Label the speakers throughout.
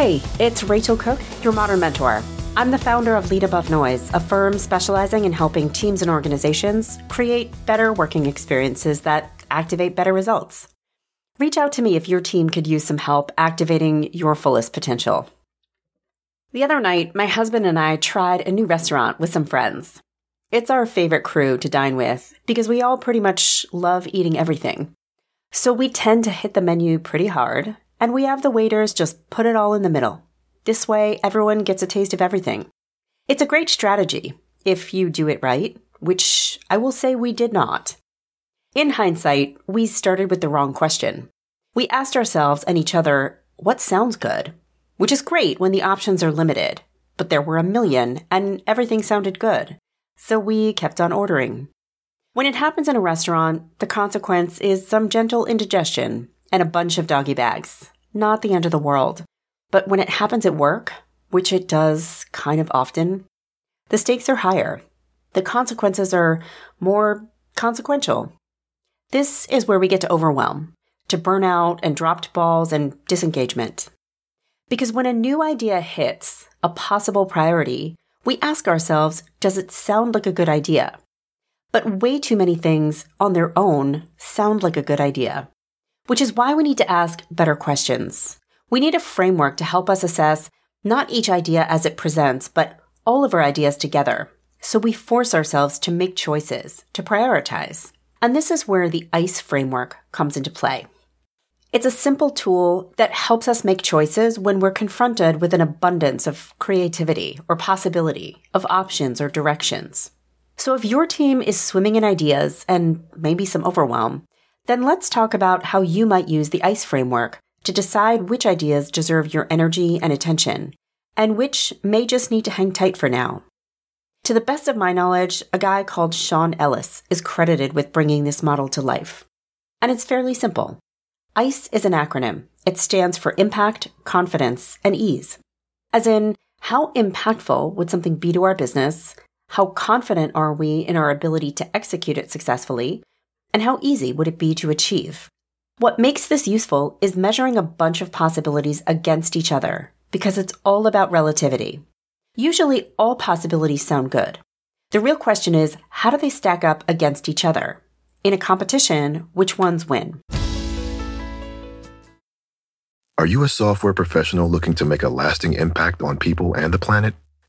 Speaker 1: Hey, it's Rachel Cooke, your modern mentor. I'm the founder of Lead Above Noise, a firm specializing in helping teams and organizations create better working experiences that activate better results. Reach out to me if your team could use some help activating your fullest potential. The other night, my husband and I tried a new restaurant with some friends. It's our favorite crew to dine with because we all pretty much love eating everything. So we tend to hit the menu pretty hard and we have the waiters just put it all in the middle. This way, everyone gets a taste of everything. It's a great strategy if you do it right, which I will say we did not. In hindsight, we started with the wrong question. We asked ourselves and each other, what sounds good? Which is great when the options are limited, but there were a million and everything sounded good. So we kept on ordering. When it happens in a restaurant, the consequence is some gentle indigestion and a bunch of doggy bags. Not the end of the world. But when it happens at work, which it does kind of often, the stakes are higher. The consequences are more consequential. This is where we get to overwhelm, to burnout and dropped balls and disengagement. Because when a new idea hits, a possible priority, we ask ourselves, does it sound like a good idea? But way too many things on their own sound like a good idea which is why we need to ask better questions. We need a framework to help us assess not each idea as it presents, but all of our ideas together. So we force ourselves to make choices, to prioritize. And this is where the ICE framework comes into play. It's a simple tool that helps us make choices when we're confronted with an abundance of creativity or possibility, of options or directions. So if your team is swimming in ideas and maybe some overwhelm, then let's talk about how you might use the ICE framework to decide which ideas deserve your energy and attention, and which may just need to hang tight for now. To the best of my knowledge, a guy called Sean Ellis is credited with bringing this model to life. And it's fairly simple. ICE is an acronym. It stands for Impact, Confidence, and Ease. As in, how impactful would something be to our business? How confident are we in our ability to execute it successfully? And how easy would it be to achieve? What makes this useful is measuring a bunch of possibilities against each other, because it's all about relativity. Usually, all possibilities sound good. The real question is how do they stack up against each other? In a competition, which ones win?
Speaker 2: Are you a software professional looking to make a lasting impact on people and the planet?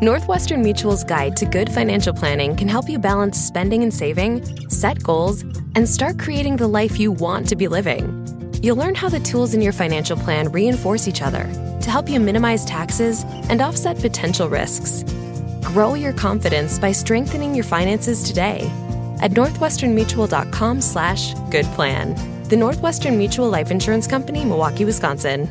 Speaker 3: Northwestern Mutual's guide to good financial planning can help you balance spending and saving, set goals, and start creating the life you want to be living. You'll learn how the tools in your financial plan reinforce each other to help you minimize taxes and offset potential risks. Grow your confidence by strengthening your finances today. at northwesternmutual.com slash good plan. The Northwestern Mutual Life Insurance Company, Milwaukee, Wisconsin.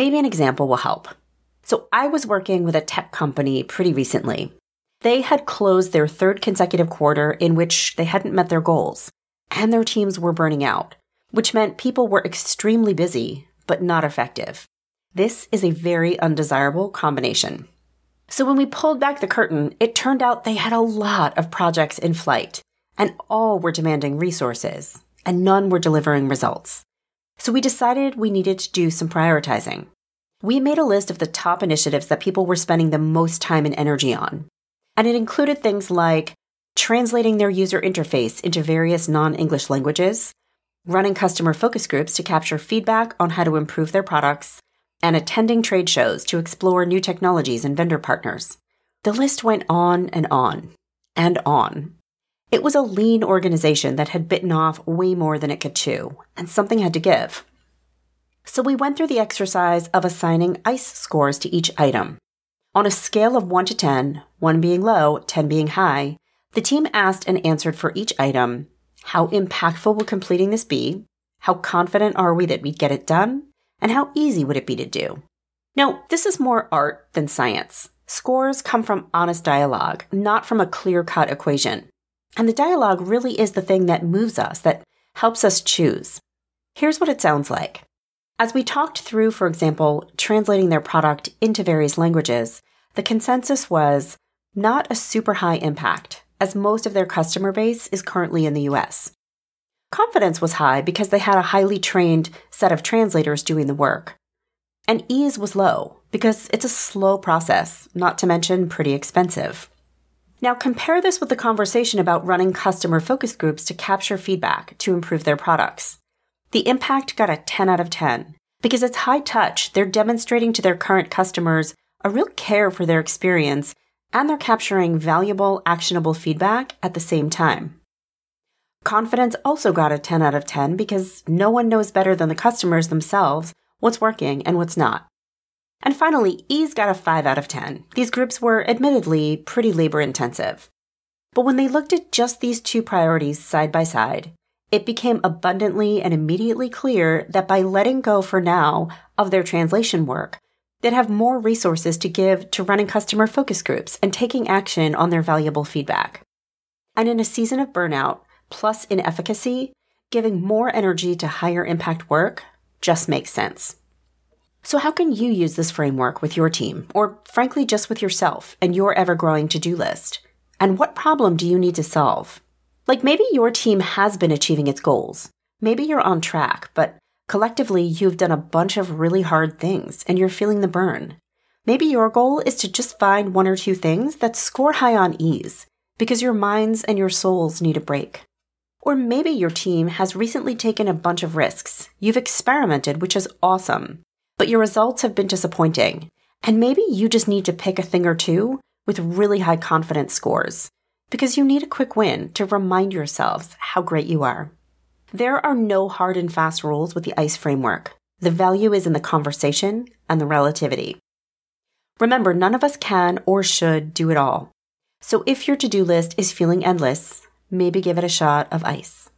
Speaker 1: Maybe an example will help. So, I was working with a tech company pretty recently. They had closed their third consecutive quarter in which they hadn't met their goals, and their teams were burning out, which meant people were extremely busy, but not effective. This is a very undesirable combination. So when we pulled back the curtain, it turned out they had a lot of projects in flight, and all were demanding resources, and none were delivering results. So we decided we needed to do some prioritizing. We made a list of the top initiatives that people were spending the most time and energy on. And it included things like translating their user interface into various non English languages, running customer focus groups to capture feedback on how to improve their products, and attending trade shows to explore new technologies and vendor partners. The list went on and on and on. It was a lean organization that had bitten off way more than it could chew, and something had to give. So we went through the exercise of assigning ICE scores to each item. On a scale of 1 to 10, 1 being low, 10 being high, the team asked and answered for each item how impactful will completing this be? How confident are we that we'd get it done? And how easy would it be to do? Now, this is more art than science. Scores come from honest dialogue, not from a clear cut equation. And the dialogue really is the thing that moves us, that helps us choose. Here's what it sounds like. As we talked through, for example, translating their product into various languages, the consensus was not a super high impact, as most of their customer base is currently in the US. Confidence was high because they had a highly trained set of translators doing the work. And ease was low because it's a slow process, not to mention pretty expensive. Now compare this with the conversation about running customer focus groups to capture feedback to improve their products. The impact got a 10 out of 10 because it's high touch. They're demonstrating to their current customers a real care for their experience and they're capturing valuable, actionable feedback at the same time. Confidence also got a 10 out of 10 because no one knows better than the customers themselves what's working and what's not. And finally, ease got a 5 out of 10. These groups were admittedly pretty labor intensive. But when they looked at just these two priorities side by side, it became abundantly and immediately clear that by letting go for now of their translation work, they'd have more resources to give to running customer focus groups and taking action on their valuable feedback. And in a season of burnout, plus inefficacy, giving more energy to higher impact work just makes sense. So, how can you use this framework with your team, or frankly, just with yourself and your ever growing to do list? And what problem do you need to solve? Like maybe your team has been achieving its goals. Maybe you're on track, but collectively you've done a bunch of really hard things and you're feeling the burn. Maybe your goal is to just find one or two things that score high on ease because your minds and your souls need a break. Or maybe your team has recently taken a bunch of risks. You've experimented, which is awesome, but your results have been disappointing. And maybe you just need to pick a thing or two with really high confidence scores because you need a quick win to remind yourselves how great you are. There are no hard and fast rules with the ICE framework. The value is in the conversation and the relativity. Remember, none of us can or should do it all. So if your to do list is feeling endless, maybe give it a shot of ice.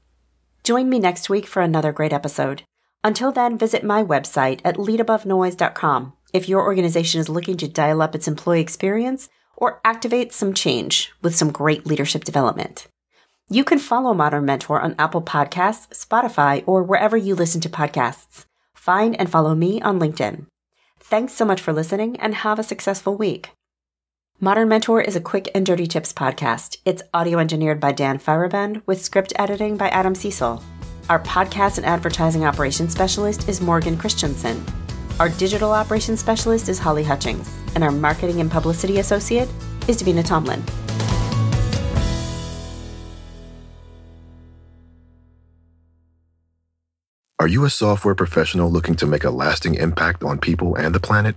Speaker 1: Join me next week for another great episode. Until then, visit my website at leadabovenoise.com if your organization is looking to dial up its employee experience or activate some change with some great leadership development. You can follow Modern Mentor on Apple Podcasts, Spotify, or wherever you listen to podcasts. Find and follow me on LinkedIn. Thanks so much for listening and have a successful week. Modern Mentor is a quick and dirty tips podcast. It's audio engineered by Dan Feierabend with script editing by Adam Cecil. Our podcast and advertising operations specialist is Morgan Christensen. Our digital operations specialist is Holly Hutchings, and our marketing and publicity associate is Davina Tomlin.
Speaker 2: Are you a software professional looking to make a lasting impact on people and the planet?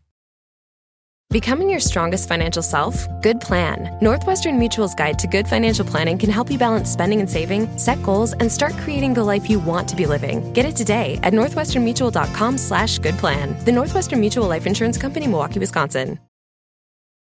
Speaker 3: Becoming your strongest financial self? Good plan. Northwestern Mutual's guide to good financial planning can help you balance spending and saving, set goals, and start creating the life you want to be living. Get it today at northwesternmutual.com slash good plan. The Northwestern Mutual Life Insurance Company, Milwaukee, Wisconsin.